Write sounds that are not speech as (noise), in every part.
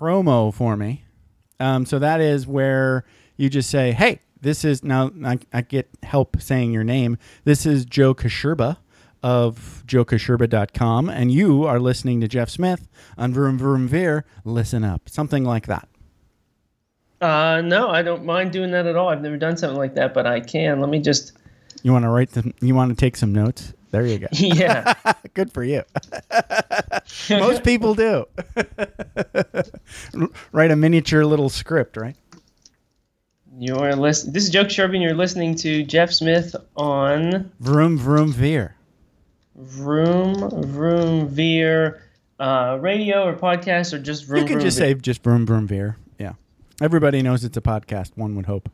promo for me. Um, so that is where you just say, "Hey, this is now." I, I get help saying your name. This is Joe Kasherba of joekasherba.com, and you are listening to Jeff Smith on Vroom Vroom Veer. Listen up, something like that. Uh, no, I don't mind doing that at all. I've never done something like that, but I can. Let me just. You want to write them? You want to take some notes? There you go. (laughs) Yeah. (laughs) Good for you. (laughs) Most people do. Write a miniature little script, right? You're listen. This is Joe Kasherba. and You're listening to Jeff Smith on Vroom Vroom Veer. Vroom Vroom Veer uh, radio or podcast or just Vroom You can Vroom just Veer? say just Vroom Vroom Veer. Yeah. Everybody knows it's a podcast, one would hope.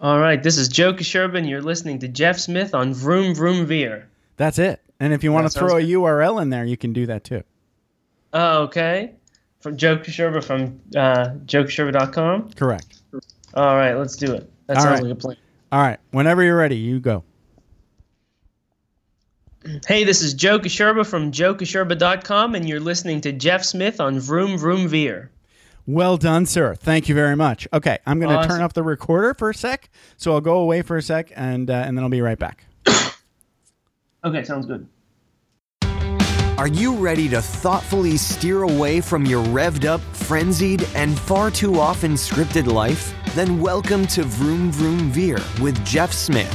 All right, this is Joe Kasherba. and You're listening to Jeff Smith on Vroom Vroom Veer. That's it. And if you want to throw a URL in there, you can do that too. Oh, okay. From Joe Kasherba from uh, joekasherba.com. Correct. All right, let's do it. That All sounds right. like a plan. All right. Whenever you're ready, you go. Hey, this is Joe Kasherba from joekasherba.com, and you're listening to Jeff Smith on Vroom Vroom Veer. Well done, sir. Thank you very much. Okay, I'm going to Awesome. turn off the recorder for a sec. So I'll go away for a sec, and uh, and then I'll be right back. (coughs) Okay, sounds good. Are you ready to thoughtfully steer away from your revved up, frenzied, and far too often scripted life? Then welcome to Vroom Vroom Veer with Jeff Smith,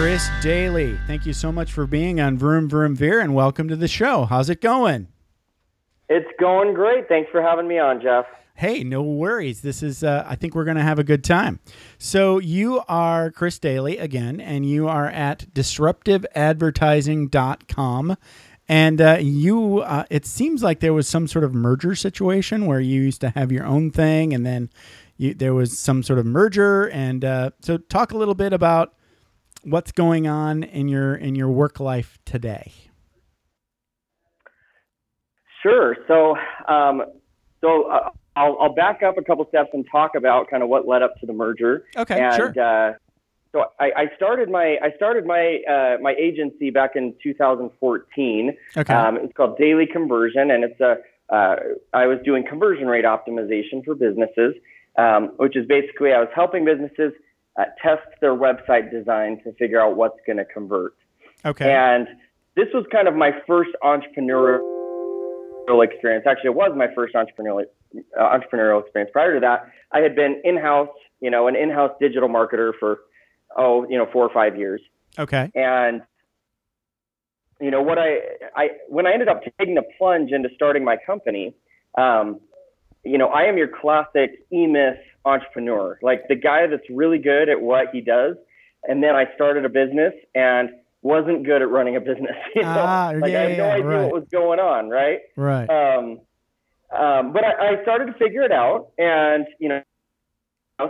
Chris Dayley, thank you so much for being on Vroom Vroom Veer, and welcome to the show. How's it going? It's going great. Thanks for having me on, Jeff. Hey, no worries. This is, uh, I think we're going to have a good time. So, you are Chris Dayley again, and you are at disruptiveadvertising.com. And uh, you, uh, it seems like there was some sort of merger situation where you used to have your own thing, and then you, there was some sort of merger. And uh, so, talk a little bit about what's going on in your in your work life today. Sure. So, um, so uh, I'll, I'll back up a couple steps and talk about kind of what led up to the merger. Okay, and, sure. Uh, so I, I started my I started my uh, my agency back in 2014. Okay. Um, it's called Dayley Conversion, and it's a uh, I was doing conversion rate optimization for businesses, um, which is basically I was helping businesses uh, test their website design to figure out what's going to convert. Okay. And this was kind of my first entrepreneurial experience. Actually, it was my first entrepreneurial uh, entrepreneurial experience. Prior to that, I had been in-house, you know, an in-house digital marketer for oh, you know, four or five years. Okay. And you know what I I when I ended up taking the plunge into starting my company, um, you know, I am your classic E-Myth entrepreneur, like the guy that's really good at what he does. And then I started a business and wasn't good at running a business. (laughs) You know? Ah, like yeah, I had no yeah, idea right. what was going on, right? Right. Um, um, but I, I started to figure it out, and you know,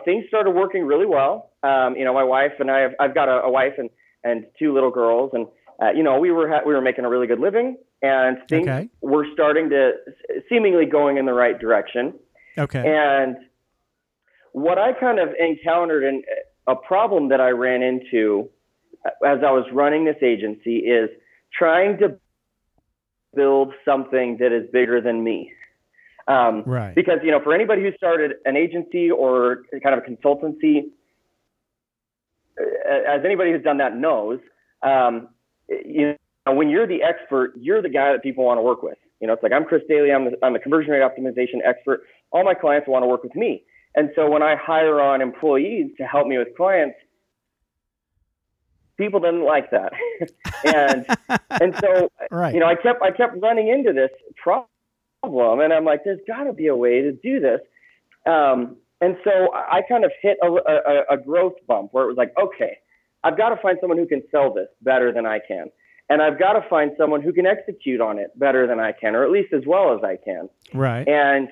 things started working really well. Um, you know, my wife and I have I've got a, a wife and and two little girls, and uh, you know, we were ha- we were making a really good living, and things Okay. were starting to seemingly going in the right direction. Okay. And what I kind of encountered and a problem that I ran into as I was running this agency is trying to build something that is bigger than me. Um, Right. Because, you know, for anybody who started an agency or kind of a consultancy, as anybody who's done that knows, um, you know, when you're the expert, you're the guy that people want to work with. You know, it's like I'm Chris Dayley, I'm the, I'm the conversion rate optimization expert. All my clients want to work with me. And so when I hire on employees to help me with clients, people didn't like that. (laughs) and (laughs) and so Right. you know, I kept I kept running into this problem, and I'm like, there's got to be a way to do this. Um, and so I I kind of hit a, a, a growth bump where it was like, okay, I've got to find someone who can sell this better than I can, and I've got to find someone who can execute on it better than I can, or at least as well as I can. right. And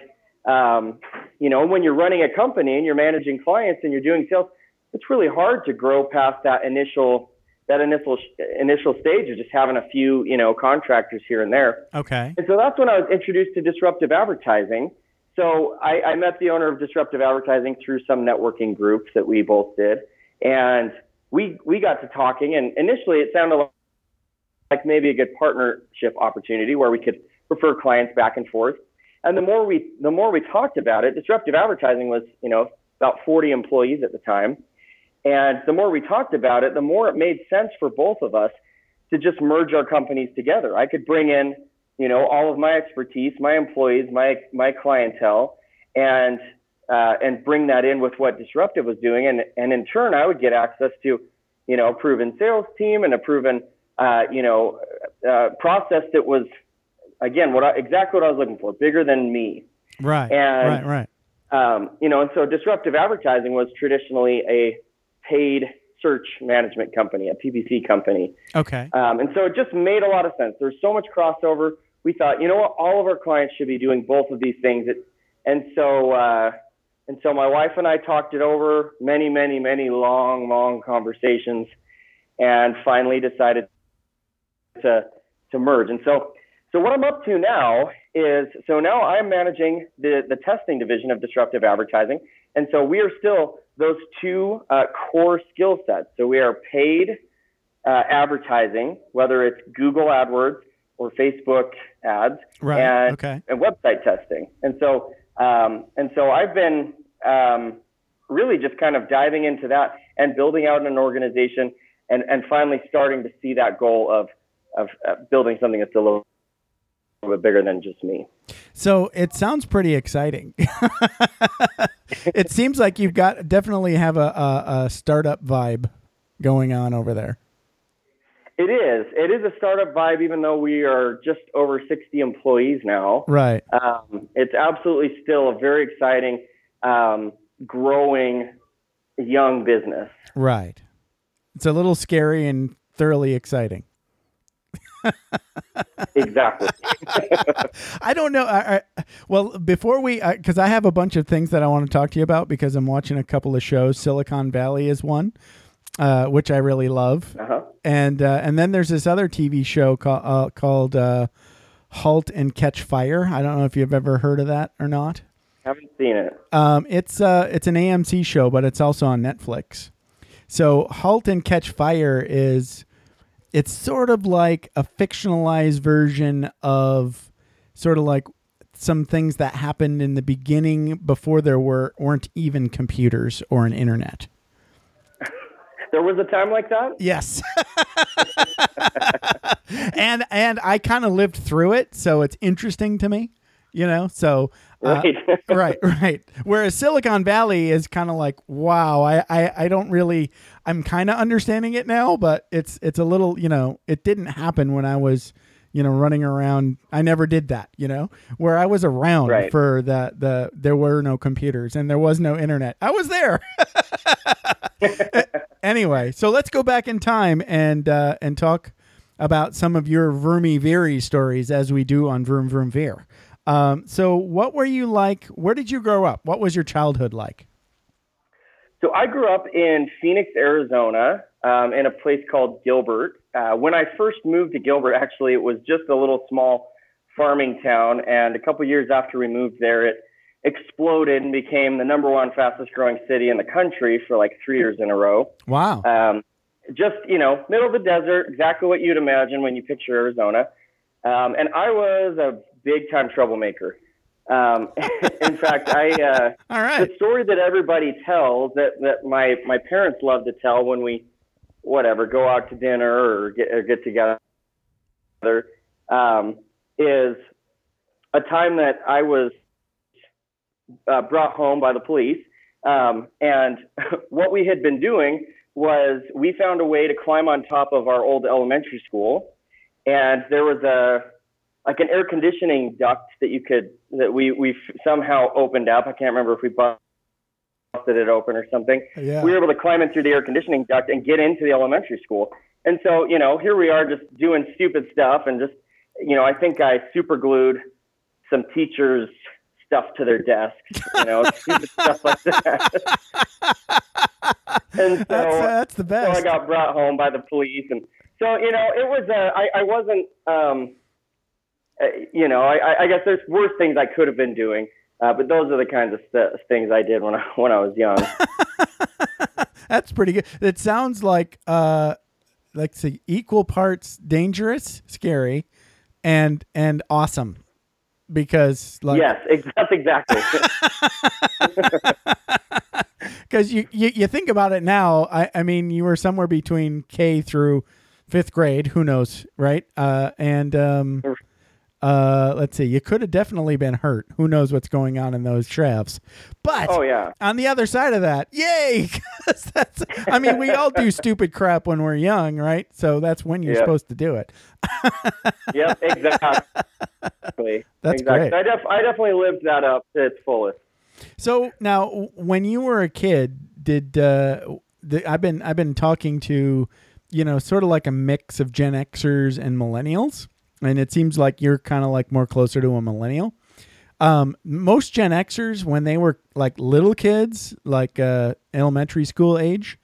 um, you know, when you're running a company and you're managing clients and you're doing sales, it's really hard to grow past that initial that initial initial stage of just having a few you know contractors here and there. Okay. And so that's when I was introduced to disruptive advertising. So I, I met the owner of disruptive advertising through some networking groups that we both did, and we we got to talking. And initially, it sounded like maybe a good partnership opportunity where we could refer clients back and forth. And the more we the more we talked about it, disruptive advertising was you know about 40 employees at the time and the more we talked about it, the more it made sense for both of us to just merge our companies together. I could bring in, you know, all of my expertise, my employees, my my clientele, and uh, and bring that in with what Disruptive was doing, and and in turn, I would get access to, you know, a proven sales team and a proven, uh, you know, uh, process that was, again, what I, exactly what I was looking for, bigger than me. Right. And, right. Right. Um, you know, and so disruptive advertising was traditionally a paid search management company, a PPC company. Okay. Um, and so it just made a lot of sense. There's so much crossover. We thought, you know what, all of our clients should be doing both of these things. It, and so, uh, and so my wife and I talked it over many, many, many long, long conversations, and finally decided to to merge. And so, so what I'm up to now is, so now I'm managing the the testing division of disruptive advertising, and so we are still those two uh, core skill sets. So we are paid uh, advertising, whether it's Google AdWords or Facebook ads, right. and, okay. and website testing. And so, um, and so I've been um, really just kind of diving into that and building out an organization, and and finally starting to see that goal of of uh, building something that's a little bit bigger than just me. So it sounds pretty exciting. (laughs) it seems like you've got definitely have a, a, a, startup vibe going on over there. It is. It is a startup vibe, even though we are just over 60 employees now. Right. Um, it's absolutely still a very exciting, um, growing young business. Right. It's a little scary and thoroughly exciting. Exactly. (laughs) I don't know. I, I, well, before we, because I, I, have a bunch of things that I want to talk to you about because I'm watching a couple of shows. Silicon Valley is one, uh, which I really love, uh-huh. and uh, and then there's this other TV show called uh, called uh, Halt and Catch Fire. I don't know if you've ever heard of that or not. Haven't seen it. Um, it's uh, it's an AMC show, but it's also on Netflix. So Halt and Catch Fire is it's sort of like a fictionalized version of sort of like some things that happened in the beginning before there were weren't even computers or an internet. (laughs) There was a time like that? Yes. (laughs) and and I kind of lived through it, so it's interesting to me, you know. So uh, right. (laughs) right, right. Whereas Silicon Valley is kind of like, wow, I, I, I don't really, I'm kind of understanding it now, but it's, it's a little, you know, it didn't happen when I was, you know, running around. I never did that, you know, where I was around right. for the, the, there were no computers and there was no internet. I was there. (laughs) anyway, so let's go back in time and, uh, and talk about some of your Vroomy Veery stories as we do on Vroom Vroom Veer. Um, so, what were you like? Where did you grow up? What was your childhood like? So, I grew up in Phoenix, Arizona, um, in a place called Gilbert. Uh, when I first moved to Gilbert, actually, it was just a little small farming town. And a couple years after we moved there, it exploded and became the number one fastest growing city in the country for like three years in a row. Wow. Um, just, you know, middle of the desert, exactly what you'd imagine when you picture Arizona. Um, and I was a big time troublemaker. Um, (laughs) in fact, I uh, (laughs) all right. The story that everybody tells that that my my parents love to tell when we whatever go out to dinner or get or get together um, is a time that I was uh, brought home by the police, um, and (laughs) what we had been doing was we found a way to climb on top of our old elementary school, and there was a like an air conditioning duct that you could that we we somehow opened up. I can't remember if we busted it open or something. Yeah. We were able to climb in through the air conditioning duct and get into the elementary school. And so, you know, here we are just doing stupid stuff and just, you know, I think I super glued some teachers' stuff to their desks, you know, (laughs) stupid stuff like that. (laughs) and so That's, uh, that's the so I got brought home by the police, and so you know it was. Uh, I I wasn't. Um, you know, I, I- guess there's worse things I could have been doing, uh, but those are the kinds of st- things I did when I when I was young. (laughs) That's pretty good. It sounds like uh like say equal parts dangerous, scary, and and awesome. Because like yes, ex- that's exactly. because (laughs) (laughs) you, you you think about it now I, I mean you were somewhere between k through fifth grade who knows right uh and um uh let's see you could have definitely been hurt who knows what's going on in those shafts but oh yeah, on the other side of that yay! (laughs) that's i mean we all do stupid crap when we're young right so that's when you're Yeah. supposed to do it yep, (laughs) exactly. That's exactly. great. I def- I definitely lived that up to its fullest. So now, when you were a kid, did uh, the, I've been I've been talking to, you know, sort of like a mix of Gen Xers and millennials, and it seems like you're kind of like more closer to a millennial. Um, most Gen Xers, when they were like little kids, like uh, elementary school age,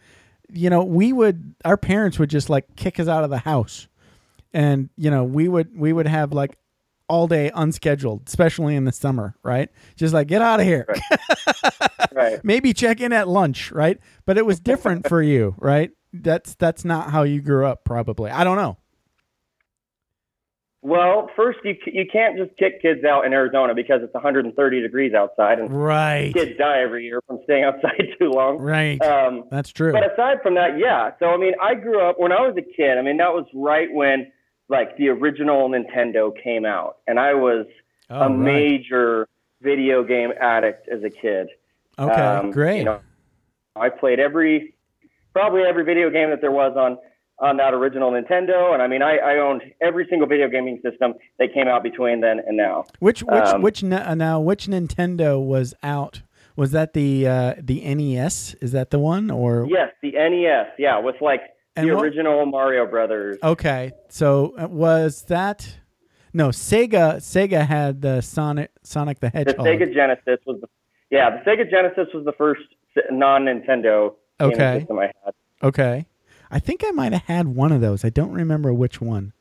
you know, we would our parents would just like kick us out of the house, and you know, we would we would have like all day unscheduled, especially in the summer, right? Just like get out of here. (laughs) Right. Maybe check in at lunch, right? But it was different for you, right? That's that's not how you grew up, probably. I don't know. Well, first you you can't just kick kids out in Arizona because it's 130 degrees outside, and Right. kids die every year from staying (laughs) outside too long. Right. Um, That's true. But aside from that, yeah. So I mean, I grew up when I was a kid. I mean, that was right when like the original Nintendo came out, and I was Oh, a right. major video game addict as a kid. Okay, Um, great. You know, I played every, probably every video game that there was on on that original Nintendo, and I mean, I, I owned every single video gaming system that came out between then and now. which which um, which uh, now which Nintendo was out? Was that the uh, the NES? Is that the one or Yes, the NES, yeah, with like And the what- original Mario Brothers. Okay, so uh, was that no Sega? Sega had the Sonic Sonic the Hedgehog. The. Sega Genesis was the yeah, the Sega Genesis was the first non Nintendo Okay. system I had. Okay, I think I might have had one of those. I don't remember which one,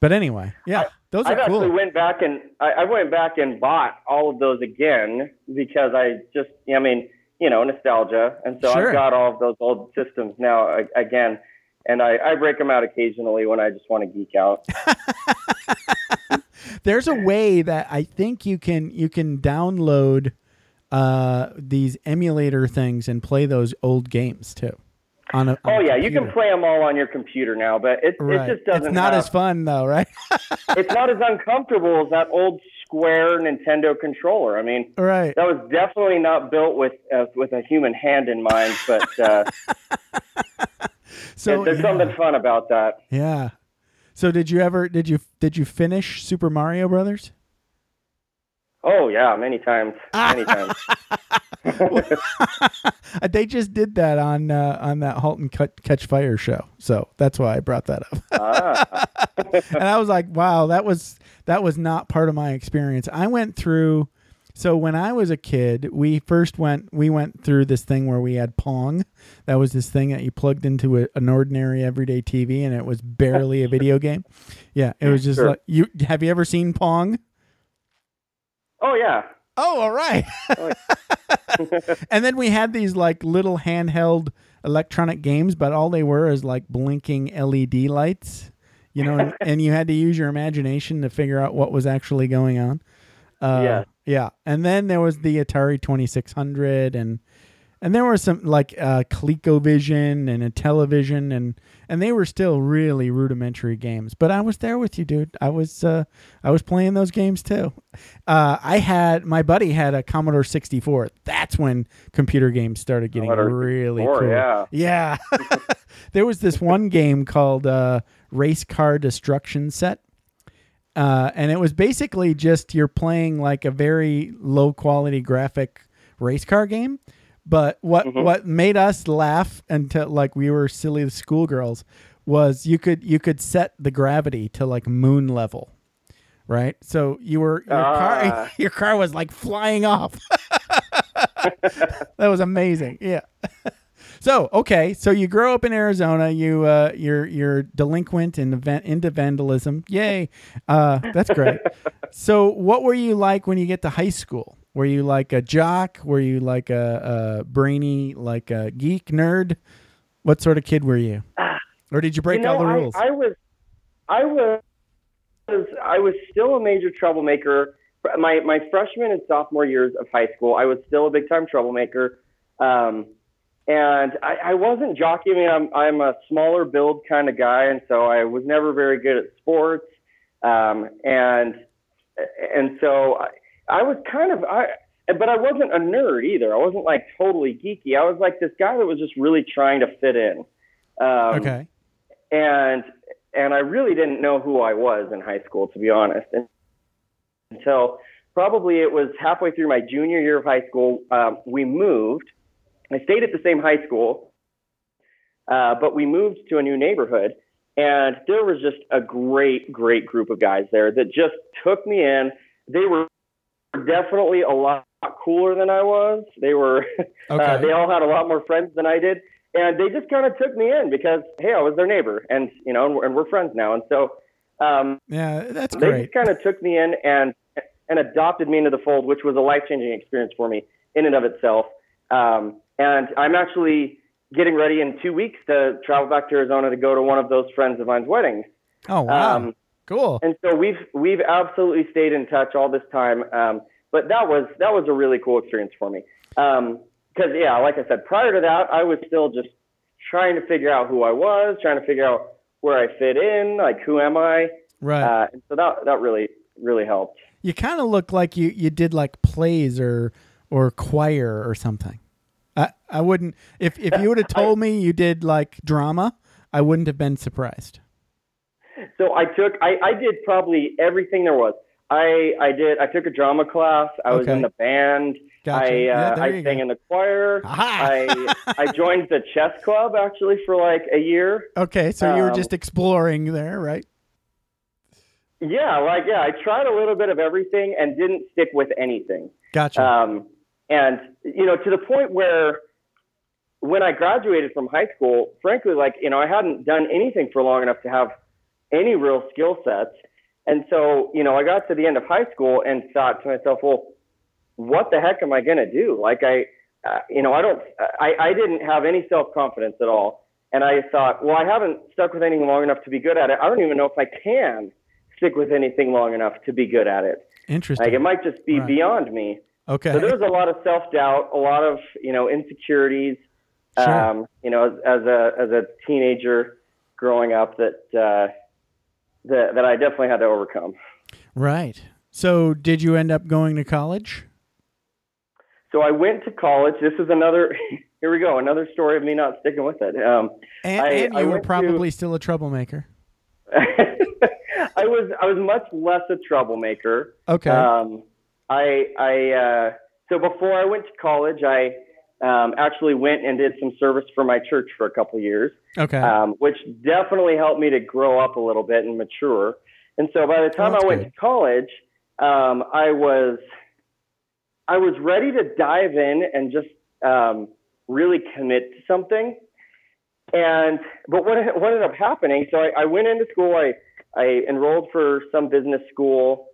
but anyway, yeah, those I are actually cool. went back and I, I went back and bought all of those again because I just I mean you know nostalgia, and so Sure. I've got all of those old systems now again, and I, I break them out occasionally when I just want to geek out. (laughs) There's a way that I think you can you can download uh, these emulator things and play those old games too. On a, on Oh yeah, you can play them all on your computer now, but it Right. it just doesn't. it's not have, as fun though, right? (laughs) it's not as uncomfortable as that old square Nintendo controller. I mean, right. that was definitely not built with uh, with a human hand in mind, but uh, (laughs) So there's yeah. something fun about that. Yeah. So did you ever did you did you finish Super Mario Brothers? Oh yeah, many times, many times. (laughs) (laughs) They just did that on uh, on that Halt and Cut, Catch Fire show, so that's why I brought that up. (laughs) ah, and I was like, wow, that was that was not part of my experience. I went through. So when I was a kid, we first went we went through this thing where we had Pong. That was this thing that you plugged into a, an ordinary everyday TV, and it was barely a video game. Yeah, it was just Sure. like you. Have you ever seen Pong? Oh yeah. Oh, all right. (laughs) and then we had these like little handheld electronic games, but all they were is like blinking LED lights, you know, and, (laughs) and you had to use your imagination to figure out what was actually going on. Uh, Yeah. Yeah. And then there was the Atari 2600 and and there were some like uh, ColecoVision and a television and and they were still really rudimentary games. But I was there with you, dude. I was uh, I was playing those games too. Uh, I had my buddy had a Commodore 64. That's when computer games started getting Commodore really cool. yeah. (laughs) Yeah. (laughs) there was this one game called uh, Race Car Destruction Set. Uh, and it was basically just you're playing like a very low quality graphic race car game. But what Mm-hmm. what made us laugh until like we were silly schoolgirls was you could you could set the gravity to like moon level, right? So you were your car Ah. (laughs) your car was like flying off. (laughs) that was amazing. Yeah. (laughs) So okay, so you grow up in Arizona. You uh, you're you're delinquent in event into vandalism. Yay, uh, that's great. so what were you like when you get to high school? Were you like a jock? Were you like a, a brainy, like a geek nerd? What sort of kid were you? Or did you break you know, all the I- rules? I, was, I was, I was still a major troublemaker. My my freshman and sophomore years of high school, I was still a big time troublemaker. Um, and I, I wasn't jockey. I mean, I'm I'm a smaller build kind of guy, and so I was never very good at sports. Um, and and so I, was kind of I, but I wasn't a nerd either. I wasn't like totally geeky. I was like this guy that was just really trying to fit in. Um, okay. and and I really didn't know who I was in high school, to be honest. And until probably it was halfway through my junior year of high school, um, we moved. I stayed at the same high school, uh, but we moved to a new neighborhood, and there was just a great, great group of guys there that just took me in. They were definitely a lot cooler than I was. They were. (laughs) Okay. Uh, they all had a lot more friends than I did, and they just kind of took me in because hey, I was their neighbor, and you know, and we're, and we're friends now. And so um, yeah, that's they great. just kind of took me in and and adopted me into the fold, which was a life changing experience for me in and of itself. Um, and I'm actually getting ready in two weeks to travel back to Arizona to go to one of those friends of mine's weddings. Oh wow, Um, cool. and so we've we've absolutely stayed in touch all this time. Um, but that was that was a really cool experience for me. Because yeah, like I said, prior to that, I was still just trying to figure out who I was, trying to figure out where I fit in, like who am I. Right. Uh, and so that that really really helped. you kind of look like you you did like plays or or choir or something. I I wouldn't if if you would have (laughs) told me you did like drama, I wouldn't have been surprised. So I took I, I did probably everything there was. I I did I took a drama class. I was in the band. Gotcha. I uh, there I sang go. in the choir. I (laughs) I joined the chess club actually for like a year. Okay, so you were Um, just exploring there, right? Yeah, like yeah, I tried a little bit of everything and didn't stick with anything. Gotcha. Um, and you know, to the point where when I graduated from high school, frankly, like you know, I hadn't done anything for long enough to have any real skill sets. And so, you know, I got to the end of high school and thought to myself, well, what the heck am I going to do? Like I, uh, you know, I don't, I, I didn't have any self confidence at all. And I thought, well, I haven't stuck with anything long enough to be good at it. I don't even know if I can stick with anything long enough to be good at it. Interesting. Like it might just be Right. beyond me. okay. So there was a lot of self doubt, a lot of you know insecurities. Sure. Um, you know, as, as a as a teenager growing up, that uh, that that I definitely had to overcome. right. So did you end up going to college? So I went to college. This is another. (laughs) Here we go. Another story of me not sticking with it. Um, And, I- and I you were went to- probably still a troublemaker. (laughs) I was I was much less a troublemaker. Okay. Um, I I uh, so before I went to college, I um, actually went and did some service for my church for a couple years. okay. um, which definitely helped me to grow up a little bit and mature. And so by the time that's I went good. to college, um, I was I was ready to dive in and just um, really commit to something. And but what what ended up happening? So I, I went into school. I I enrolled for some business school,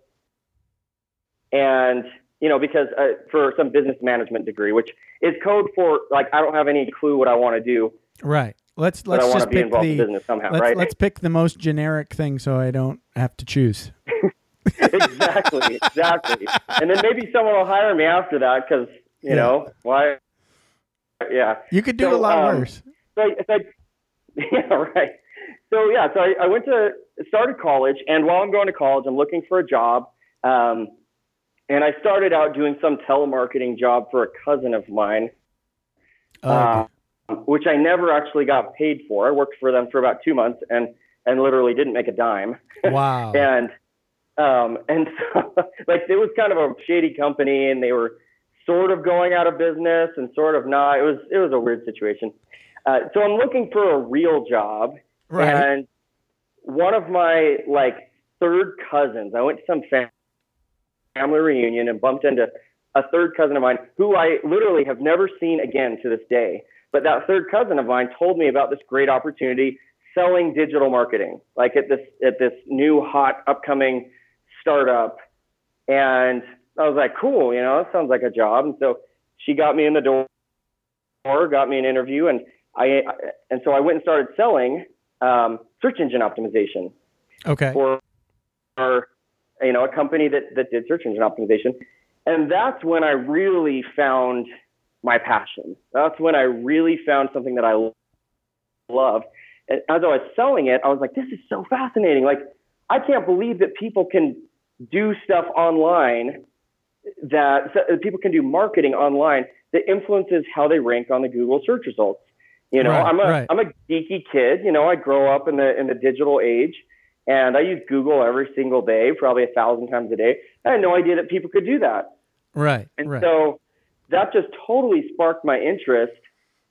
and you know because uh, for some business management degree, which is code for like I don't have any clue what I want to do right. Let's let's just be pick involved the in business somehow, let's right? let's pick the most generic thing so I don't have to choose. (laughs) exactly, exactly. And then maybe someone will hire me after that because you Yeah. know why? Yeah. You could do So, a lot um, worse. So, I- so I, yeah, right. So yeah, so I, I went to started college, and while I'm going to college, I'm looking for a job. Um, and I started out doing some telemarketing job for a cousin of mine, Ugh. uh, which I never actually got paid for. I worked for them for about two months, and and literally didn't make a dime. wow. (laughs) and um, and (laughs) so, like it was kind of a shady company, and they were sort of going out of business and sort of not. It was it was a weird situation. Uh, so I'm looking for a real job, Right. and one of my like third cousins. I went to some fam- family reunion and bumped into a third cousin of mine who I literally have never seen again to this day. But that third cousin of mine told me about this great opportunity selling digital marketing, like at this at this new hot upcoming startup. And I was like, cool, you know, that sounds like a job. And so she got me in the door, got me an interview, and I and so I went and started selling um, search engine optimization Okay. for, for you know a company that that did search engine optimization, and that's when I really found my passion. That's when I really found something that I love. And as I was selling it, I was like, this is so fascinating. Like, I can't believe that people can do stuff online that so people can do marketing online that influences how they rank on the Google search results. You know, Right, I'm a right. am a geeky kid. You know, I grow up in the in the digital age, and I use Google every single day, probably a thousand times a day. I had no idea that people could do that. Right. And right. so that just totally sparked my interest.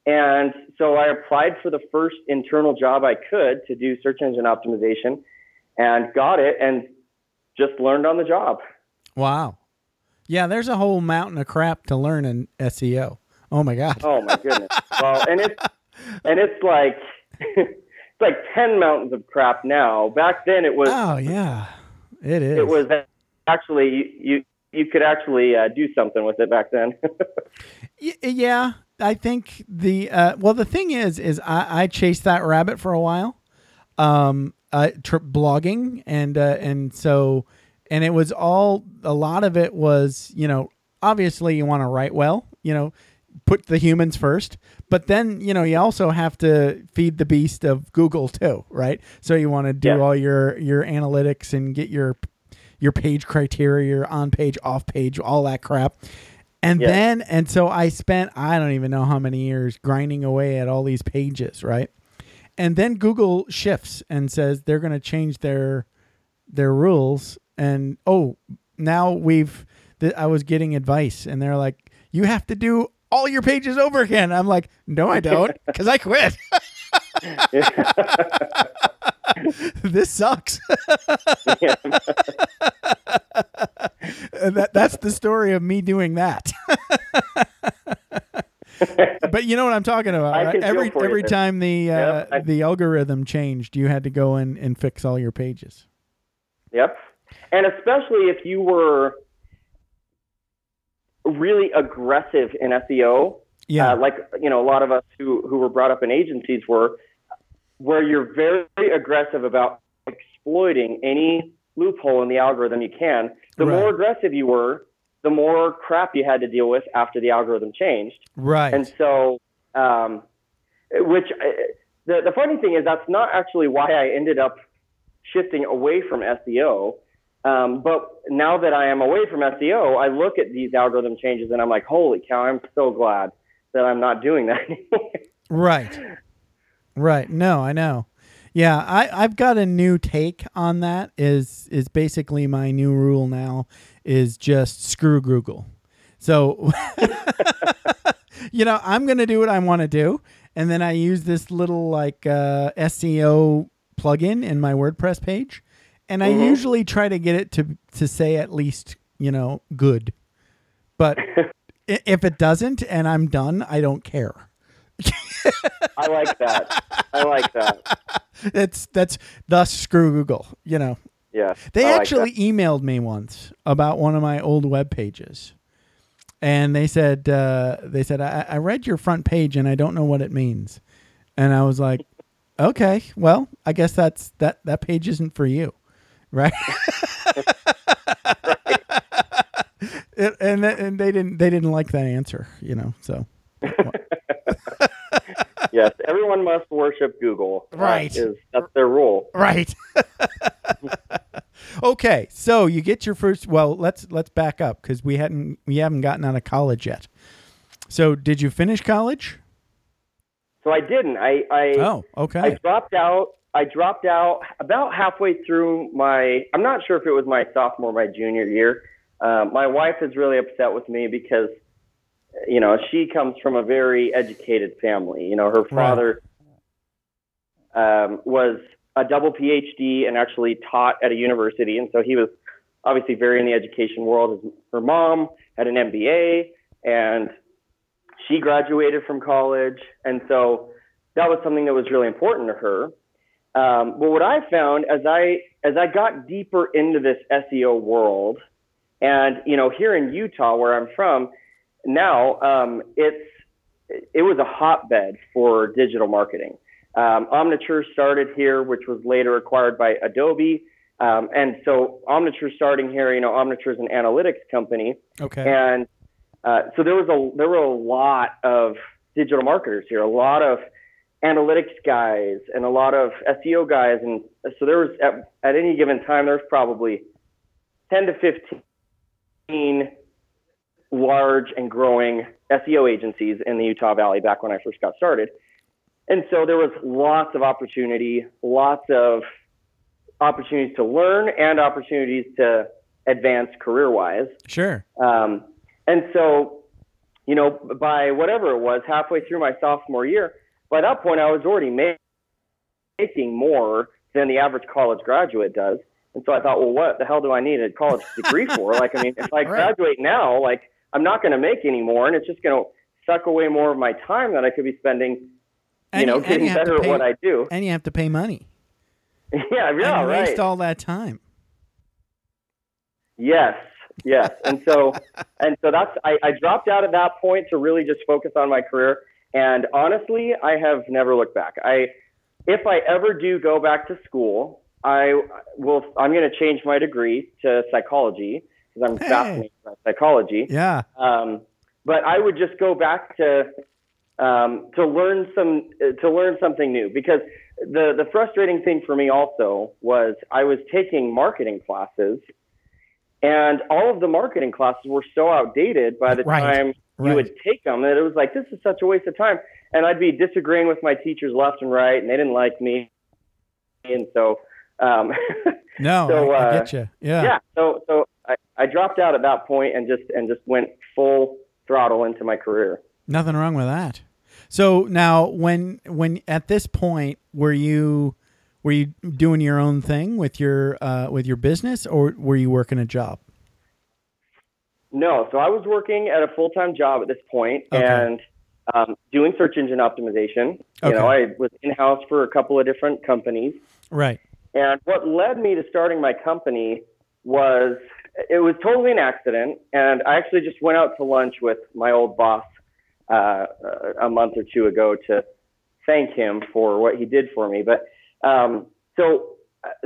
And so I applied for the first internal job I could to do search engine optimization and got it and just learned on the job. wow. Yeah, there's a whole mountain of crap to learn in SEO. Oh my god. Oh my goodness. well, and it's and it's like (laughs) it's like 10 mountains of crap now. Back then it was Oh yeah. It is. it was actually you you, could actually uh, do something with it back then. (laughs) Y- yeah, I think the uh, well, the thing is, is I, I chased that rabbit for a while, um, uh, tr- blogging, and uh, and so, and it was all a lot of it was, you know, obviously you want to write well, you know, put the humans first, but then you know you also have to feed the beast of Google too, right? So you want to do Yeah. all your your analytics and get your your page criteria, your on page, off page, all that crap. And Yeah. then, and so I spent, I don't even know how many years grinding away at all these pages, right? And then Google shifts and says they're going to change their their rules. And oh, now we've, I was getting advice, and they're like, you have to do all your pages over again. I'm like, no, I don't, (laughs) because I quit. (laughs) this sucks. And that that's the story of me doing that. (laughs) but you know what I'm talking about. Right? feel Every you every time the uh, Yep, I- the algorithm changed, you had to go in and fix all your pages. Yep. And especially if you were really aggressive in SEO, Yeah. uh, like you know a lot of us who who were brought up in agencies were, where you're very aggressive about exploiting any loophole in the algorithm you can. The Right. more aggressive you were, the more crap you had to deal with after the algorithm changed. right. And so, um, which uh, the the funny thing is that's not actually why I ended up shifting away from SEO. Um, but now that I am away from SEO, I look at these algorithm changes and I'm like, holy cow! I'm so glad that I'm not doing that (laughs) anymore. Right. Right. No, I know. Yeah, I, I've got a new take on that. Is is basically my new rule now is just screw Google. So (laughs) you know, I'm gonna do what I want to do, and then I use this little like uh, SEO plugin in my WordPress page, and I usually try to get it to to say at least you know good, but (laughs) if it doesn't and I'm done, I don't care. I like that. I like that. (laughs) It's that's thus screw Google. You know, Yeah. they I like actually emailed me once about one of my old web pages, and they said uh, they said I, I read your front page and I don't know what it means, and I was like, okay, well, I guess that's that that page isn't for you, right? (laughs) It- and th- and they didn't they didn't like that answer, you know. So. (laughs) Yes. Everyone must worship Google. Right. is- that's their rule. Right. (laughs) okay, so you get your first. Well, let's let's back up because we hadn't we haven't gotten out of college yet. So, did you finish college? So I didn't. I. I Oh, okay. I dropped out. I dropped out about halfway through my. I'm not sure if it was my sophomore, or my junior year. Uh, my wife is really upset with me because, you know, she comes from a very educated family. You know, her father um, was a double PhD and actually taught at a university, and so he was obviously very in the education world. His, her mom had an MBA, and she graduated from college, and so that was something that was really important to her. Um, but what I found as I as I got deeper into this SEO world, and you know, here in Utah, where I'm from, now um, it's it was a hotbed for digital marketing. Um, Omniture started here, which was later acquired by Adobe. Um, and so Omniture starting here, you know, Omniture is an analytics company. Okay. And uh, so there was a there were a lot of digital marketers here, a lot of analytics guys, and a lot of SEO guys, and so there was at, at any given time there's probably 10 to 15 large and growing SEO agencies in the Utah Valley back when I first got started. And so there was lots of opportunity, lots of opportunities to learn and opportunities to advance career wise. Sure. Um, and so, you know, by whatever it was, halfway through my sophomore year, by that point, I was already making more than the average college graduate does. And so I thought, well, what the hell do I need a college (laughs) degree for? like, I mean, if I graduate now, like, I'm not going to make any more, and it's just going to suck away more of my time that I could be spending, you know, getting you better pay, at what I do. And you have to pay money. (laughs) yeah, yeah, and right. Waste all that time. Yes, yes, and so (laughs) and so that's I, I dropped out at that point to really just focus on my career. And honestly, I have never looked back. I if I ever do go back to school, I will. I'm going to change my degree to psychology because I'm Hey. fascinated by psychology. Yeah. Um, but I would just go back to um, to learn some uh, to learn something new because the the frustrating thing for me also was I was taking marketing classes, and all of the marketing classes were so outdated by the Right. time Right. you would take them And it was like this is such a waste of time, and I'd be disagreeing with my teachers left and right, and they didn't like me, and so. Um, (laughs) No, So, I, I uh, get you. Yeah. yeah. So so I, I dropped out at that point and just and just went full throttle into my career. Nothing wrong with that. So now, when when at this point, were you were you doing your own thing with your uh, with your business, or were you working a job? No, so I was working at a full time job at this point Okay. and um, doing search engine optimization. You know, I was in house for a couple of different companies. Right. And what led me to starting my company was it was totally an accident. And I actually just went out to lunch with my old boss uh, a month or two ago to thank him for what he did for me. But um, so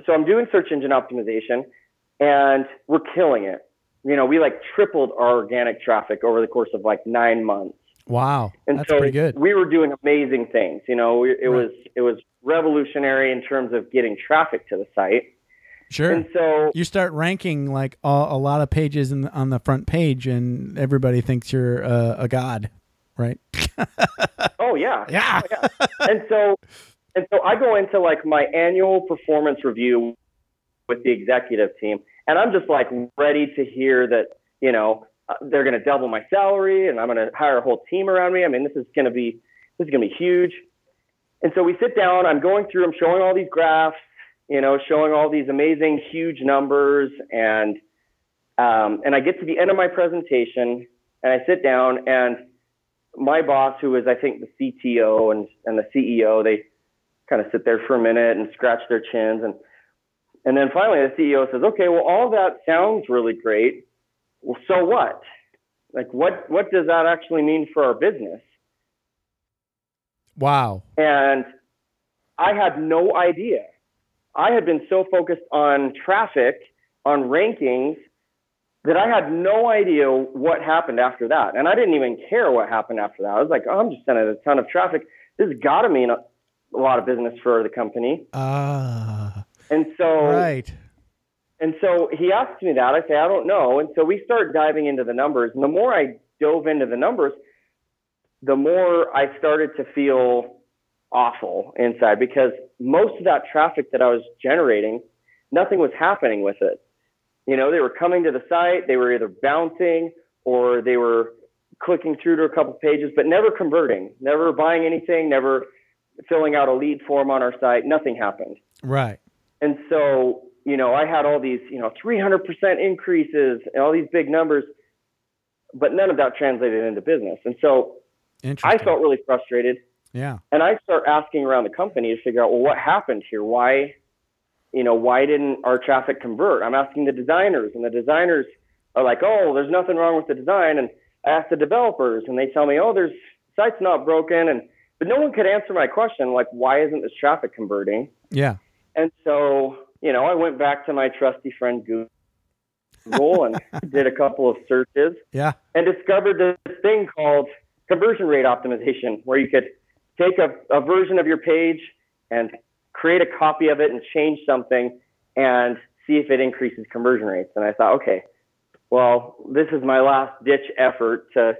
so I'm doing search engine optimization, and we're killing it. You know, we like tripled our organic traffic over the course of like nine months. Wow. And That's so pretty good. we were doing amazing things. You know, we, it Right. was it was revolutionary in terms of getting traffic to the site. Sure. And so you start ranking like a, a lot of pages in the, on the front page, and everybody thinks you're uh, a god, right? (laughs) oh yeah. Yeah. Oh, yeah. and so and so I go into like my annual performance review with the executive team and I'm just like ready to hear that, you know, uh, they're going to double my salary and I'm going to hire a whole team around me. I mean, this is going to be this is going to be huge. And so we sit down, I'm going through, I'm showing all these graphs, you know, showing all these amazing huge numbers and um, and I get to the end of my presentation and I sit down and my boss, who is I think the CTO and, and the CEO, they kind of sit there for a minute and scratch their chins and and then finally the CEO says, Okay, well all that sounds really great. Well, so what? Like what what does that actually mean for our business? Wow. And I had no idea. I had been so focused on traffic, on rankings, that I had no idea what happened after that. And I didn't even care what happened after that. I was like, oh, I'm just sending a ton of traffic. This has got to mean a, a lot of business for the company. Ah. And so, right. and so he asks me that. I say, I don't know. And so we start diving into the numbers. And the more I dove into the numbers, the more I started to feel awful inside because most of that traffic that I was generating, nothing was happening with it. You know, they were coming to the site, they were either bouncing or they were clicking through to a couple pages, but never converting, never buying anything, never filling out a lead form on our site. Nothing happened. Right. And so, you know, I had all these, you know, 300% increases and all these big numbers, but none of that translated into business. And so I felt really frustrated. yeah. and I start asking around the company to figure out, well, what happened here? Why, you know, why didn't our traffic convert? I'm asking the designers, and the designers are like, oh, there's nothing wrong with the design. And I ask the developers, and they tell me, oh, there's site's not broken, and but no one could answer my question, like, why isn't this traffic converting? Yeah. And so, you know, I went back to my trusty friend Google and (laughs) did a couple of searches Yeah. and discovered this thing called conversion rate optimization, where you could take a, a version of your page and create a copy of it and change something and see if it increases conversion rates. And I thought, okay, well, this is my last ditch effort to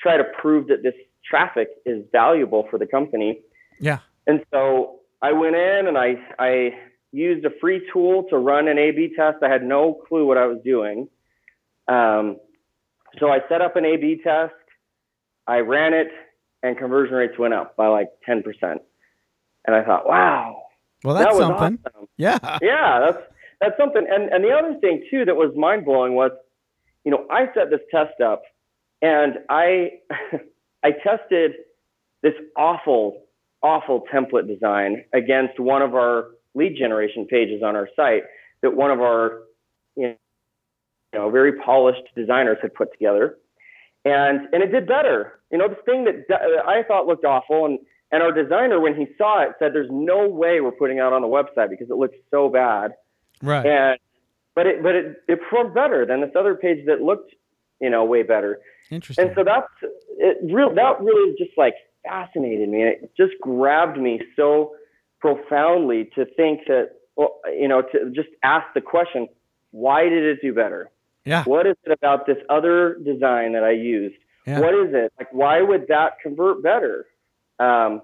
try to prove that this traffic is valuable for the company. Yeah. And so I went in and I, I used a free tool to run an A B test. I had no clue what I was doing. Um, so I set up an A B test, I ran it, and conversion rates went up by like 10%. And I thought, wow, Well, that that's was something. awesome. Yeah. (laughs) Yeah, that's that's something. And and the other thing too that was mind blowing was, you know, I set this test up, and I (laughs) I tested this awful awful template design against one of our lead generation pages on our site that one of our you know very polished designers had put together, and and it did better. You know, this thing that I thought looked awful and. And our designer, when he saw it, said, "There's no way we're putting out on the website because it looks so bad." Right. And but it but it it performed better than this other page that looked, you know, way better. Interesting. And so that's it. Real that really just like fascinated me. And it just grabbed me so profoundly to think that, well, you know, to just ask the question, why did it do better? yeah. What is it about this other design that I used? Yeah. What is it? Like, why would that convert better? Um,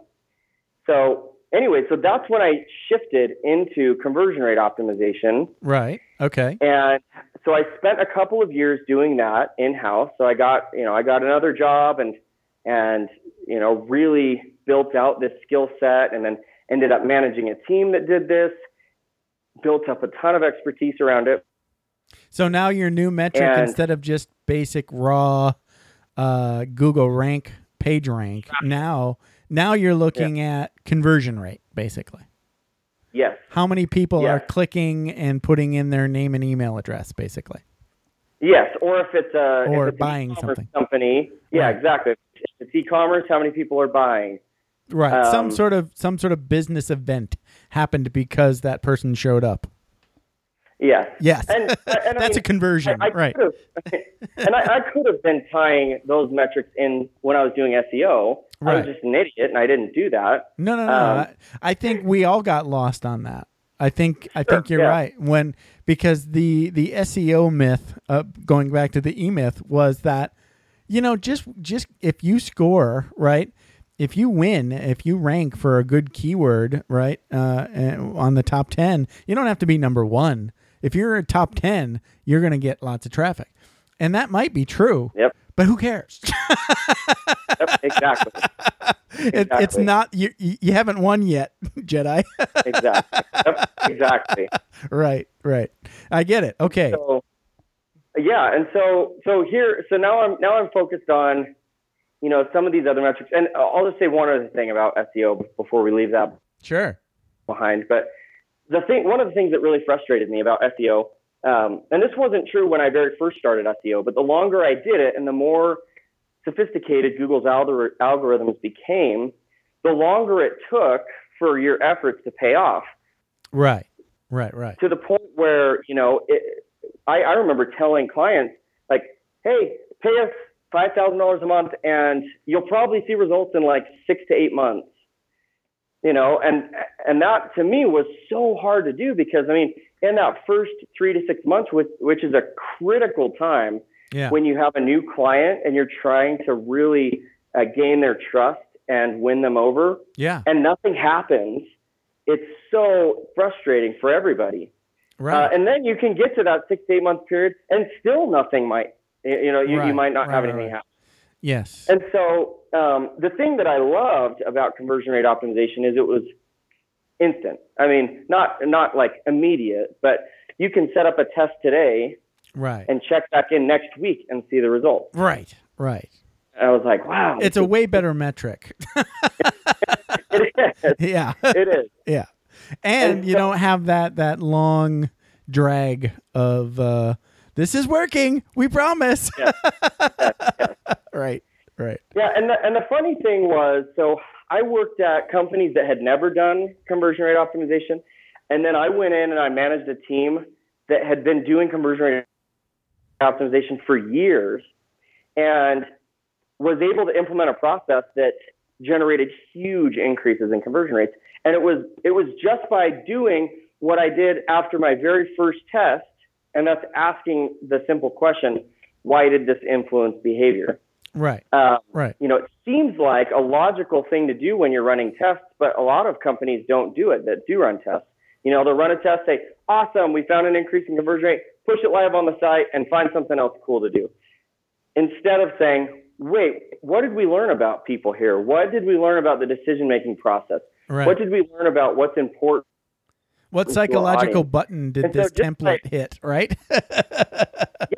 so anyway, so that's when I shifted into conversion rate optimization. Right. Okay. And so I spent a couple of years doing that in house. So I got, you know, I got another job and, and, you know, really built out this skill set and then ended up managing a team that did this, built up a ton of expertise around it. So now your new metric, And- instead of just basic raw uh, Google rank, page rank, now now you're looking at conversion rate, basically. Yes. How many people Yeah. are clicking and putting in their name and email address, basically? Yes. Or if it's a, Or if it's buying something. company. Yeah, Right. exactly. If it's e-commerce, how many people are buying? Right. some Um, sort of some sort of business event happened because that person showed up. Yeah. Yes. And, and (laughs) I That's a conversion, I, I right? (laughs) And I, I could have been tying those metrics in when I was doing SEO. Right. I was just an idiot and I didn't do that. No, no, no. Um, I, I think we all got lost on that. I think I think you're yeah. right when because the the SEO myth, uh, going back to the E myth, was that you know just just if you score right, if you win, if you rank for a good keyword right uh, on the top ten, you don't have to be number one. If you're a top ten, you're going to get lots of traffic, and that might be true. Yep. But who cares? (laughs) Yep, exactly. it, it's not you. You haven't won yet, (laughs) Jedi. exactly. Yep, exactly. (laughs) right, right. I get it. Okay. So yeah, and so so here so now I'm now I'm focused on you know some of these other metrics, and I'll just say one other thing about SEO before we leave that Sure. behind. But the thing, one of the things that really frustrated me about SEO, um, and this wasn't true when I very first started SEO, but the longer I did it and the more sophisticated Google's algor- algorithms became, the longer it took for your efforts to pay off. Right. Right, right. To the point where you know, it, I, I remember telling clients like, "Hey, pay us five thousand dollars a month, and you'll probably see results in like six to eight months." you know and and that to me was so hard to do because i mean in that first three to six months which which is a critical time Yeah. when you have a new client and you're trying to really uh, gain their trust and win them over yeah. and nothing happens it's so frustrating for everybody Right. uh, and then you can get to that six to eight month period and still nothing might you know you, Right, you might not right, have anything happen yes. and so um, the thing that I loved about conversion rate optimization is it was instant. I mean, not not like immediate, but you can set up a test today right. and check back in next week and see the results. right. Right. I was like, wow. It's a way better metric. (laughs) (laughs) it is. yeah. It is. Yeah. And, And you so- don't have that that long drag of uh this is working. We promise. (laughs) right. Right. Yeah, and the, and the funny thing was, so I worked at companies that had never done conversion rate optimization, and then I went in and I managed a team that had been doing conversion rate optimization for years, and was able to implement a process that generated huge increases in conversion rates. And it was it was just by doing what I did after my very first test, and that's asking the simple question, why did this influence behavior? Right. Um, Right. you know, it seems like a logical thing to do when you're running tests, but a lot of companies don't do it that do run tests. You know, they'll run a test, say, awesome, we found an increase in conversion rate, push it live on the site and find something else cool to do. Instead of saying, wait, what did we learn about people here? What did we learn about the decision making process? Right. What did we learn about what's important? What psychological button did And this template like- hit, right? (laughs)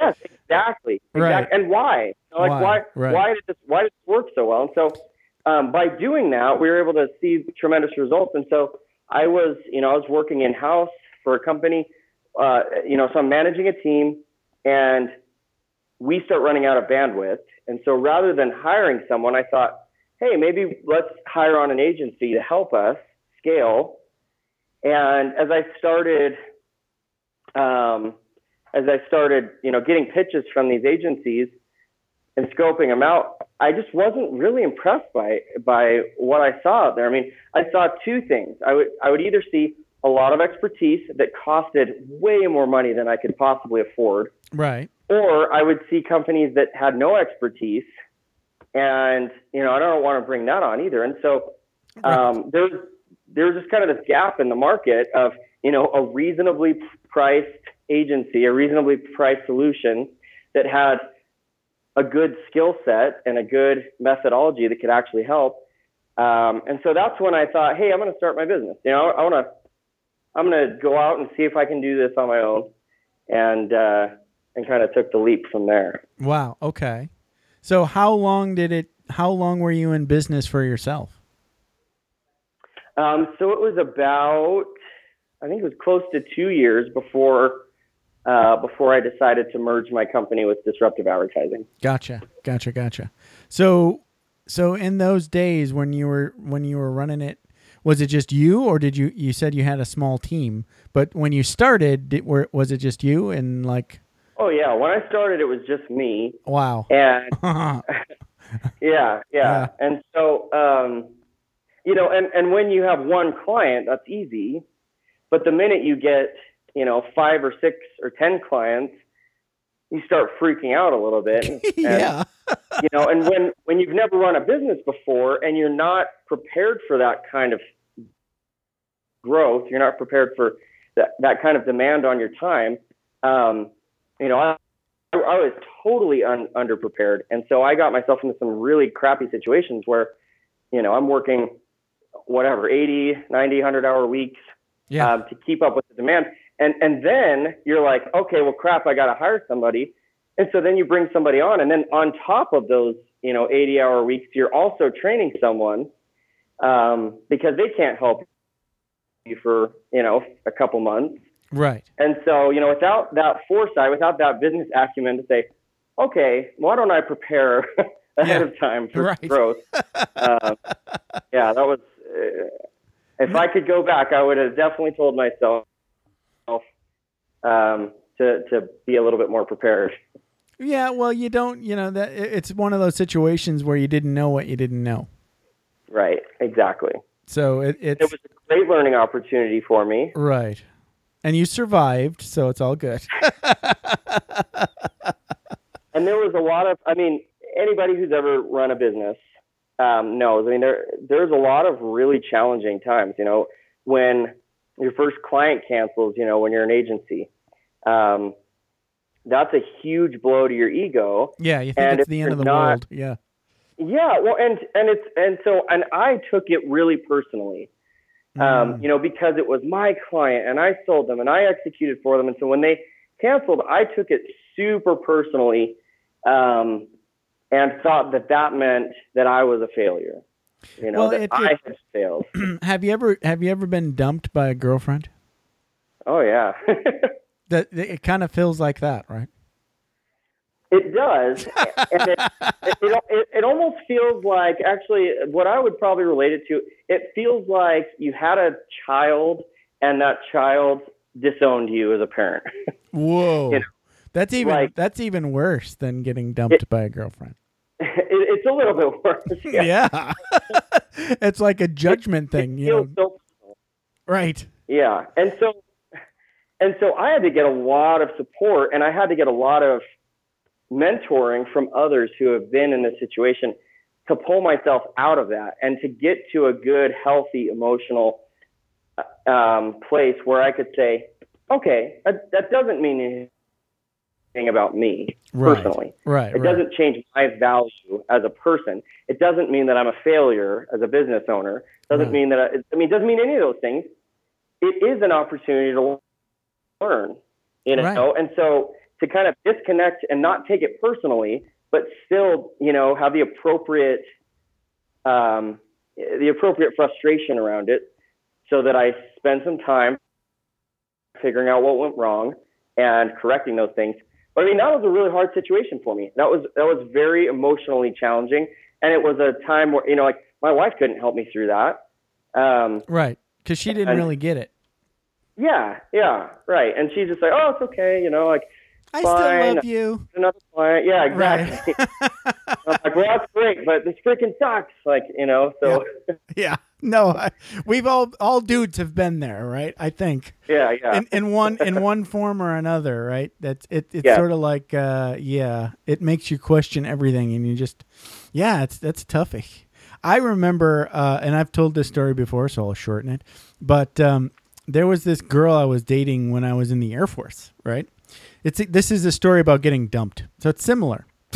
Yes, exactly. Right. exactly. And why? You know, Like Why? why? Right. Why did this? Why did this work so well? And so, um, by doing that, we were able to see tremendous results. And so, I was, you know, I was working in house for a company. Uh, you know, so I'm managing a team, and we start running out of bandwidth. And so, rather than hiring someone, I thought, hey, maybe let's hire on an agency to help us scale. And as I started, um, as I started, you know, getting pitches from these agencies and scoping them out, I just wasn't really impressed by by what I saw out there. I mean, I saw two things. I would I would either see a lot of expertise that costed way more money than I could possibly afford, right. or I would see companies that had no expertise, and you know, I don't want to bring that on either. And so um, there's there's just kind of this gap in the market of you know a reasonably priced agency, a reasonably priced solution that had a good skill set and a good methodology that could actually help. Um, and so that's when I thought, hey, I'm going to start my business. You know, I want to I'm going to go out and see if I can do this on my own, and uh, and kind of took the leap from there. Wow. Okay. So how long did it? How long were you in business for yourself? Um, so it was about, I think it was close to two years before uh, before I decided to merge my company with Disruptive Advertising. Gotcha. Gotcha. Gotcha. So, so in those days when you were when you were running it, was it just you, or did you you said you had a small team? But when you started, did, were, was it just you and like, Oh yeah, when I started, it was just me, wow. and (laughs) yeah, yeah, Yeah. and so um, you know, and and when you have one client, that's easy, but the minute you get you know five or six or ten clients, you start freaking out a little bit. (laughs) and- yeah. you know and when when you've never run a business before and you're not prepared for that kind of growth you're not prepared for that, that kind of demand on your time um, you know I, I was totally un, underprepared and so i got myself into some really crappy situations where you know i'm working whatever 80 90 100 hour weeks Yeah. um, to keep up with the demand. And and then you're like, okay, well, crap, I got to hire somebody. And so then you bring somebody on, and then on top of those, you know, 80 hour weeks, you're also training someone um, because they can't help you for you know a couple months. Right. And so you know, without that foresight, without that business acumen to say, okay, why don't I prepare (laughs) ahead Yeah, of time for right. growth? uh, yeah, that was. Uh, if I could go back, I would have definitely told myself um, to to be a little bit more prepared. Yeah. Well, you don't. You know that it's one of those situations where you didn't know what you didn't know. Right, exactly. So it, it's It was a great learning opportunity for me. right. And you survived, so it's all good. (laughs) And there was a lot of, I mean, anybody who's ever run a business um, knows. I mean, there there's a lot of really challenging times. You know, when your first client cancels, you know, when you're an agency, um, that's a huge blow to your ego. Yeah, you think And it's the end of the not- world. Yeah. Yeah, well, and and it's and so and I took it really personally. Um, Mm. you know, because it was my client and I sold them and I executed for them. And so when they canceled, I took it super personally. Um, and thought that that meant that I was a failure. You know, Well, that I it- had failed. (clears throat) have you ever have you ever been dumped by a girlfriend? oh yeah. (laughs) That it kind of feels like that, right? It does, and (laughs) it, it, it, it almost feels like actually what I would probably relate it to. It feels like you had a child, and that child disowned you as a parent. (laughs) Whoa. You know, that's even like- that's even worse than getting dumped by a girlfriend. (laughs) it, it's a little bit worse. Yeah, Yeah. it's like a judgment thing, you know. so Right. Yeah, and so and so I had to get a lot of support, and I had to get a lot of mentoring from others who have been in this situation to pull myself out of that and to get to a good, healthy, emotional uh, um, place where I could say, okay, that, that doesn't mean anything about me Right. personally. Right. It right. doesn't change my value as a person. It doesn't mean that I'm a failure as a business owner. It doesn't Right. mean that I, I mean, it doesn't mean any of those things. It is an opportunity to learn, you know. And so to kind of disconnect and not take it personally, but still, you know, have the appropriate, um, the appropriate frustration around it, so that I spend some time figuring out what went wrong and correcting those things. But I mean, that was a really hard situation for me. That was that was very emotionally challenging, and it was a time where you know, like my wife couldn't help me through that. Um, Right. Cuz she didn't And- really get it. yeah, yeah, right. And she's just like, oh, it's okay, you know, like I Fine. still love you. another client. Yeah, Right. exactly. (laughs) I'm like, well, that's great, but this freaking sucks. Like, you know, so yeah. No, I, we've all all dudes have been there, right? I think. yeah, yeah. in, in one in (laughs) one form or another, right? That's it. It's Yeah. sort of like, uh, yeah, it makes you question everything, and you just, yeah, it's that's toughie. I remember, uh, and I've told this story before, so I'll shorten it. But um, there was this girl I was dating when I was in the Air Force, right? It's this is a story about getting dumped, so it's similar. (laughs)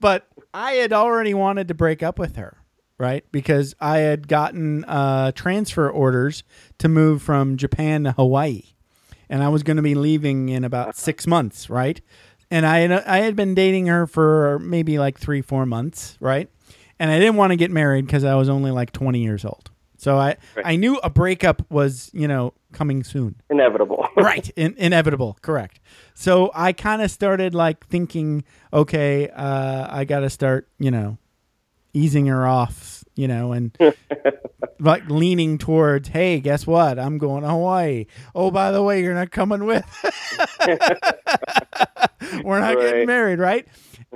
but I had already wanted to break up with her, right? Because I had gotten uh, transfer orders to move from Japan to Hawaii, and I was going to be leaving in about six months, right? And I had, I had been dating her for maybe like three, four months, right? And I didn't want to get married because I was only like 20 years old. So I, Right. I knew a breakup was, you know, coming soon. Inevitable. (laughs) right. In, inevitable. Correct. So i kind of started like thinking okay uh, i gotta start you know easing her off you know and (laughs) like leaning towards hey guess what? I'm going to hawaii. Oh by the way you're not coming with. (laughs) We're not getting married right?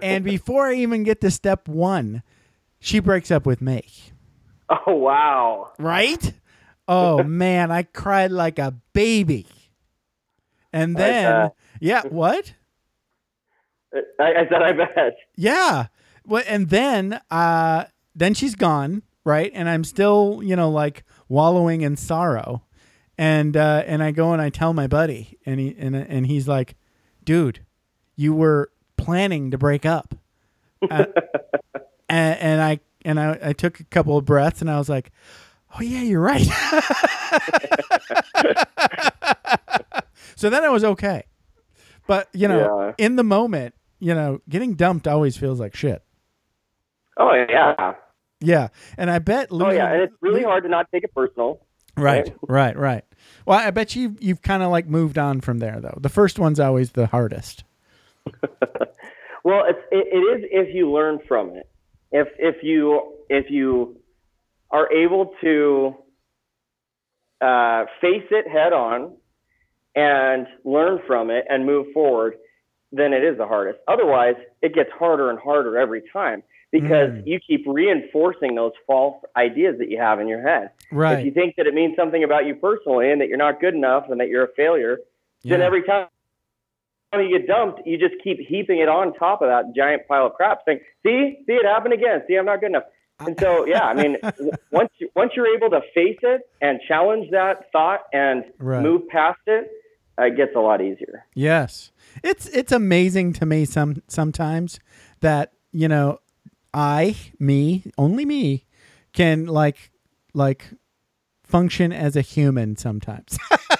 And before i even get to step one she breaks up with me (laughs) oh wow. right? Oh (laughs) man, I cried like a baby. And I then, bet. yeah, (laughs) what? I, I said I bet. Yeah. Well, and then, uh, then she's gone, right? And I'm still, you know, like wallowing in sorrow. And uh, and I go and I tell my buddy, and he and and he's like, "Dude, you were planning to break up." Uh, and, and I and I, I took a couple of breaths, and I was like, "Oh yeah, you're right." (laughs) so then I was okay, but you know, Yeah. in the moment, you know, getting dumped always feels like shit. Oh yeah. Yeah, and I bet Oh yeah, and it's really hard to not take it personal. Right, right, right. Well, I bet you you've kind of like moved on from there though. The first one's always the hardest. (laughs) Well, it's, it, it is if you learn from it. If if you if you are able to uh, face it head on and learn from it and move forward, then it is the hardest. Otherwise, it gets harder and harder every time because Mm. you keep reinforcing those false ideas that you have in your head. Right. If you think that it means something about you personally and that you're not good enough and that you're a failure, then every time you get dumped, you just keep heaping it on top of that giant pile of crap, saying, "See, see it happen again. See, I'm not good enough." And so, (laughs) yeah, I mean, once you, once you're able to face it and challenge that thought and Right. move past it, uh, it gets a lot easier. Yes. It's it's amazing to me some sometimes that, you know, I, me, only me can like like function as a human sometimes. (laughs)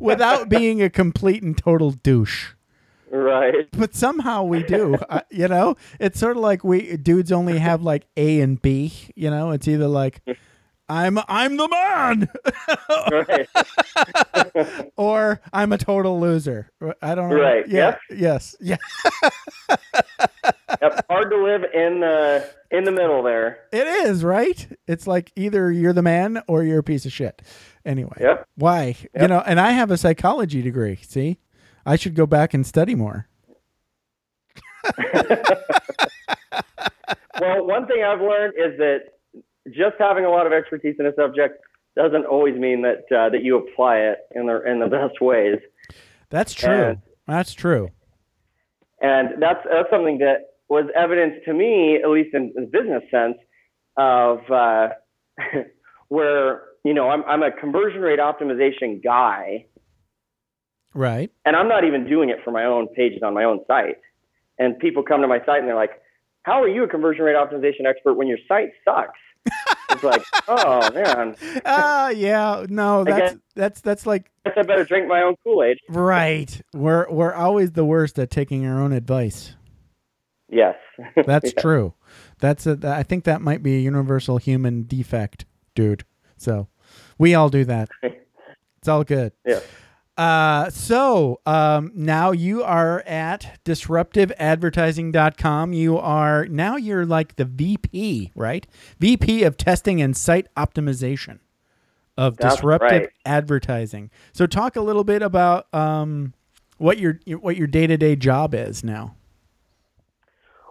Without being a complete and total douche. Right. but somehow we do. uh, you know, it's sort of like we dudes only have like A and B. You know, it's either like I'm I'm the man, Right. (laughs) or I'm a total loser. I don't know. Right, Yeah. Yes. Yeah. yep. Hard to live in the in the middle there. It is right. It's like either you're the man or you're a piece of shit. Anyway. Yep. Why? You know, and I have a psychology degree. See, I should go back and study more. (laughs) Well, one thing I've learned is that just having a lot of expertise in a subject doesn't always mean that uh, that you apply it in the in the best ways. That's true. And- That's true. And that's that's something that was evidence to me, at least in the business sense, of uh, (laughs) where you know I'm I'm a conversion rate optimization guy, Right. and I'm not even doing it for my own pages on my own site. And people come to my site and they're like, "How are you a conversion rate optimization expert when your site sucks?" (laughs) it's like, oh man, Ah, yeah. No, that's guess- that's that's like I I better drink my own Kool Aid. right. We're we're always the worst at taking our own advice. Yes, That's (laughs) Yeah. true. That's a. I think that might be a universal human defect, dude. So we all do that. (laughs) It's all good. Yeah. Uh, so um, now you are at disruptiveadvertising.com. You are now you're like the VP, right? VP of testing and site optimization of That's disruptive right. advertising. So talk a little bit about um, what your what your day to day job is now.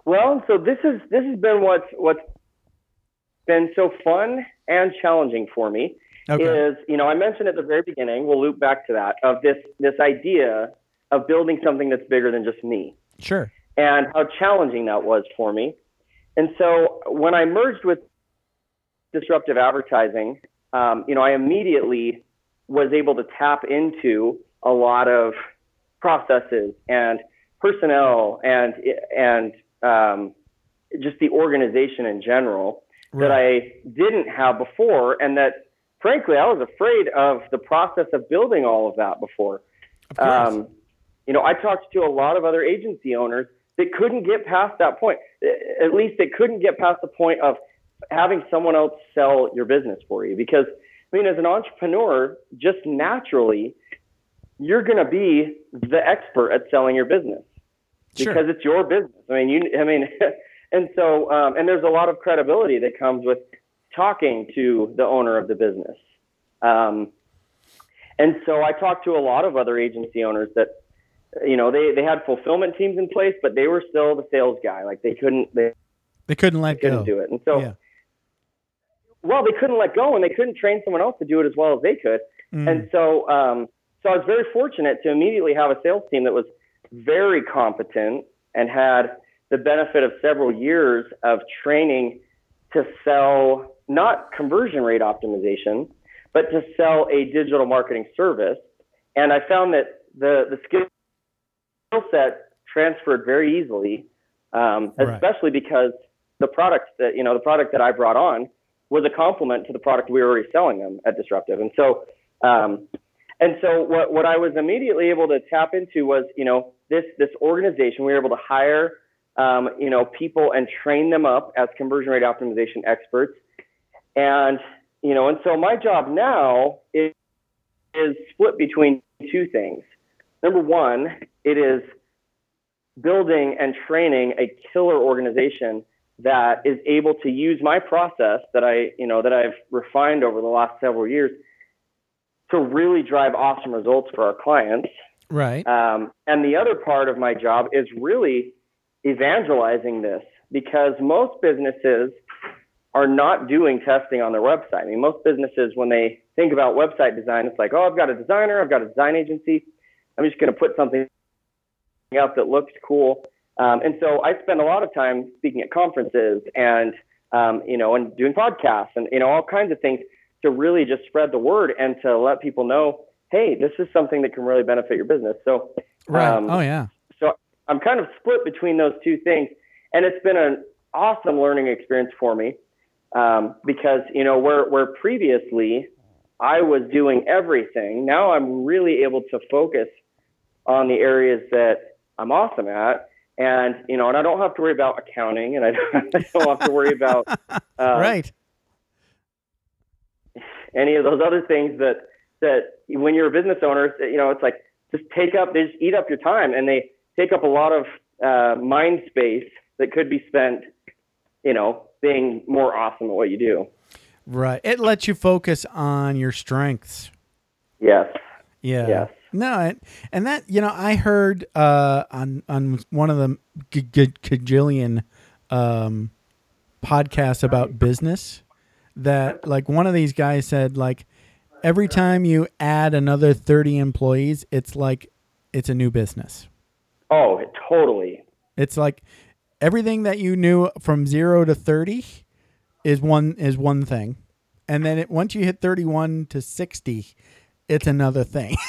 Well, so this is this has been what's what's been so fun and challenging for me Okay. is you know I mentioned at the very beginning. We'll loop back to that of this this idea of building something that's bigger than just me Sure. and how challenging that was for me. And so when I merged with disruptive advertising, um, you know, I immediately was able to tap into a lot of processes and personnel and and um, just the organization in general that I didn't have before, and that frankly I was afraid of the process of building all of that before. Of. Um, you know, I talked to a lot of other agency owners that couldn't get past that point. At least they couldn't get past the point of having someone else sell your business for you. Because, I mean, as an entrepreneur, just naturally, you're going to be the expert at selling your business Sure. because it's your business. I mean, you, I mean, (laughs) and so, um, and there's a lot of credibility that comes with talking to the owner of the business. Um, and so I talked to a lot of other agency owners that, you know, they, they had fulfillment teams in place, but they were still the sales guy. Like they couldn't, they they couldn't let couldn't go. do it. And so, Yeah. well, they couldn't let go and they couldn't train someone else to do it as well as they could. Mm. And so, um, so I was very fortunate to immediately have a sales team that was very competent and had the benefit of several years of training to sell not conversion rate optimization, but to sell a digital marketing service. And I found that the, the skill set transferred very easily, um, Right. especially because the product that, you know, the product that I brought on was a complement to the product we were already selling them at Disruptive. And so, um, and so what, what I was immediately able to tap into was, you know, this, this organization, we were able to hire, um, you know, people and train them up as conversion rate optimization experts. And, you know, and so my job now is, is split between two things. Number one, it is building and training a killer organization that is able to use my process that I, you know, that I've refined over the last several years to really drive awesome results for our clients. Right. Um, and the other part of my job is really evangelizing this because most businesses are not doing testing on their website. I mean, most businesses, when they think about website design, it's like, oh, I've got a designer, I've got a design agency. I'm just going to put something out that looks cool. Um, and so I spend a lot of time speaking at conferences and, um, you know, and doing podcasts and, you know, all kinds of things to really just spread the word and to let people know, hey, this is something that can really benefit your business. So, Right. um, oh yeah. I'm kind of split between those two things, and it's been an awesome learning experience for me um, because you know where where previously I was doing everything, now I'm really able to focus on the areas that I'm awesome at. And, you know, and I don't have to worry about accounting and I don't, (laughs) I don't have to worry about (laughs) uh, right. any of those other things that, that when you're a business owner, you know, it's like just take up, they just eat up your time and they take up a lot of uh, mind space that could be spent, you know, being more awesome at what you do. Right. It lets you focus on your strengths. Yes. Yeah. Yes. No, and, and that you know, I heard uh, on on one of the g- g- um, podcasts about business that like one of these guys said like every time you add another thirty employees, it's like it's a new business. Oh, totally. It's like everything that you knew from zero to thirty is one is one thing, and then it, once you hit thirty one to sixty, it's another thing. (laughs)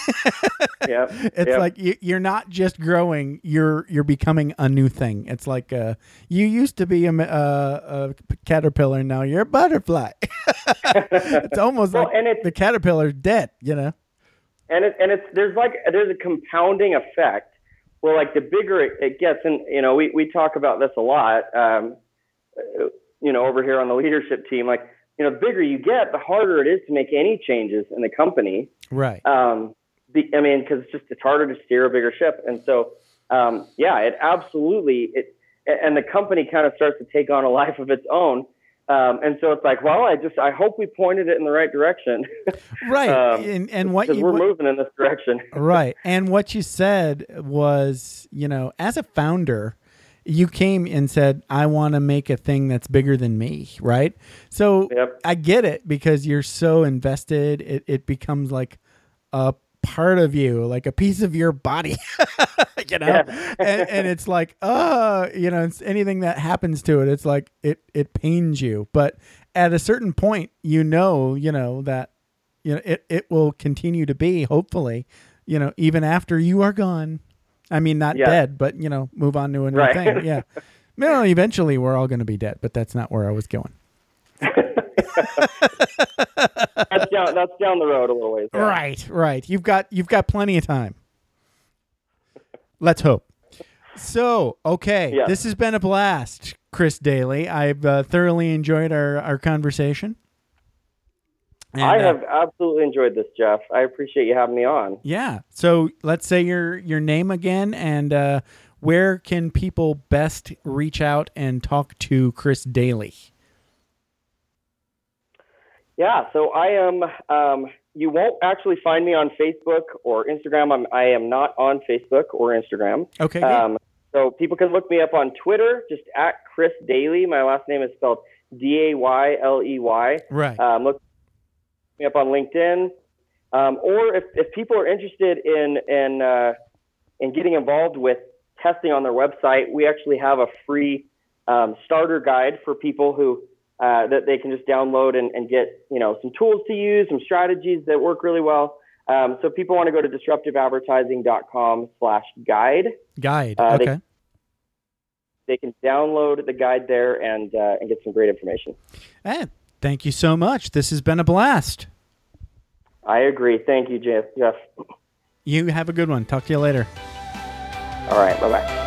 Yeah. It's Yep. like you, you're not just growing; you're you're becoming a new thing. It's like uh, you used to be a, ma- uh, a caterpillar, now you're a butterfly. (laughs) it's almost Well, like and it's- the caterpillar's dead. You know? and it, and it's there's like there's a compounding effect where like the bigger it, it gets and you know we, we talk about this a lot um, you know over here on the leadership team like you know the bigger you get the harder it is to make any changes in the company. Right. um, the, I mean because it's just it's harder to steer a bigger ship. And so um, yeah it absolutely it and the company kind of starts to take on a life of its own um, and so it's like well I just I hope we pointed it in the right direction (laughs) right. um, and and what you we're what- moving in this direction (laughs) right. And what you said was, you know, as a founder, you came and said, I want to make a thing that's bigger than me, right? So Yep. I get it because you're so invested. It, it becomes like a part of you, like a piece of your body, (laughs) you know? Yeah. and, and it's like, uh, you know, it's anything that happens to it, it's like it, it pains you. But at a certain point, you know, you know, that you know it, it will continue to be hopefully you know even after you are gone i mean not Yeah. dead but you know move on to a new Right. thing yeah (laughs) no eventually we're all going to be dead but that's not where i was going that's down that's down the road a little ways. yeah. right right you've got you've got plenty of time let's hope so okay Yeah. this has been a blast chris dayley i've uh, thoroughly enjoyed our our conversation And, I uh, have absolutely enjoyed this, Jeff. I appreciate you having me on. Yeah. So let's say your your name again, and uh, where can people best reach out and talk to Chris Dayley? Yeah, so I am. Um, you won't actually find me on Facebook or Instagram. I'm, I am not on Facebook or Instagram. Okay. Um, so people can look me up on Twitter, just at Chris Dayley. My last name is spelled D A Y L E Y. right. Um, look me up on LinkedIn. Um, or if, if people are interested in in uh, in getting involved with testing on their website, we actually have a free um, starter guide for people who uh, that they can just download and, and get you know some tools to use, some strategies that work really well. Um, so if people want to go to disruptiveadvertising.com/guide. Guide. uh, okay. They can download the guide there and uh, and get some great information. Eh, thank you so much. This has been a blast. I agree. Thank you, Jeff. Jeff. You have a good one. Talk to you later. All right. Bye bye.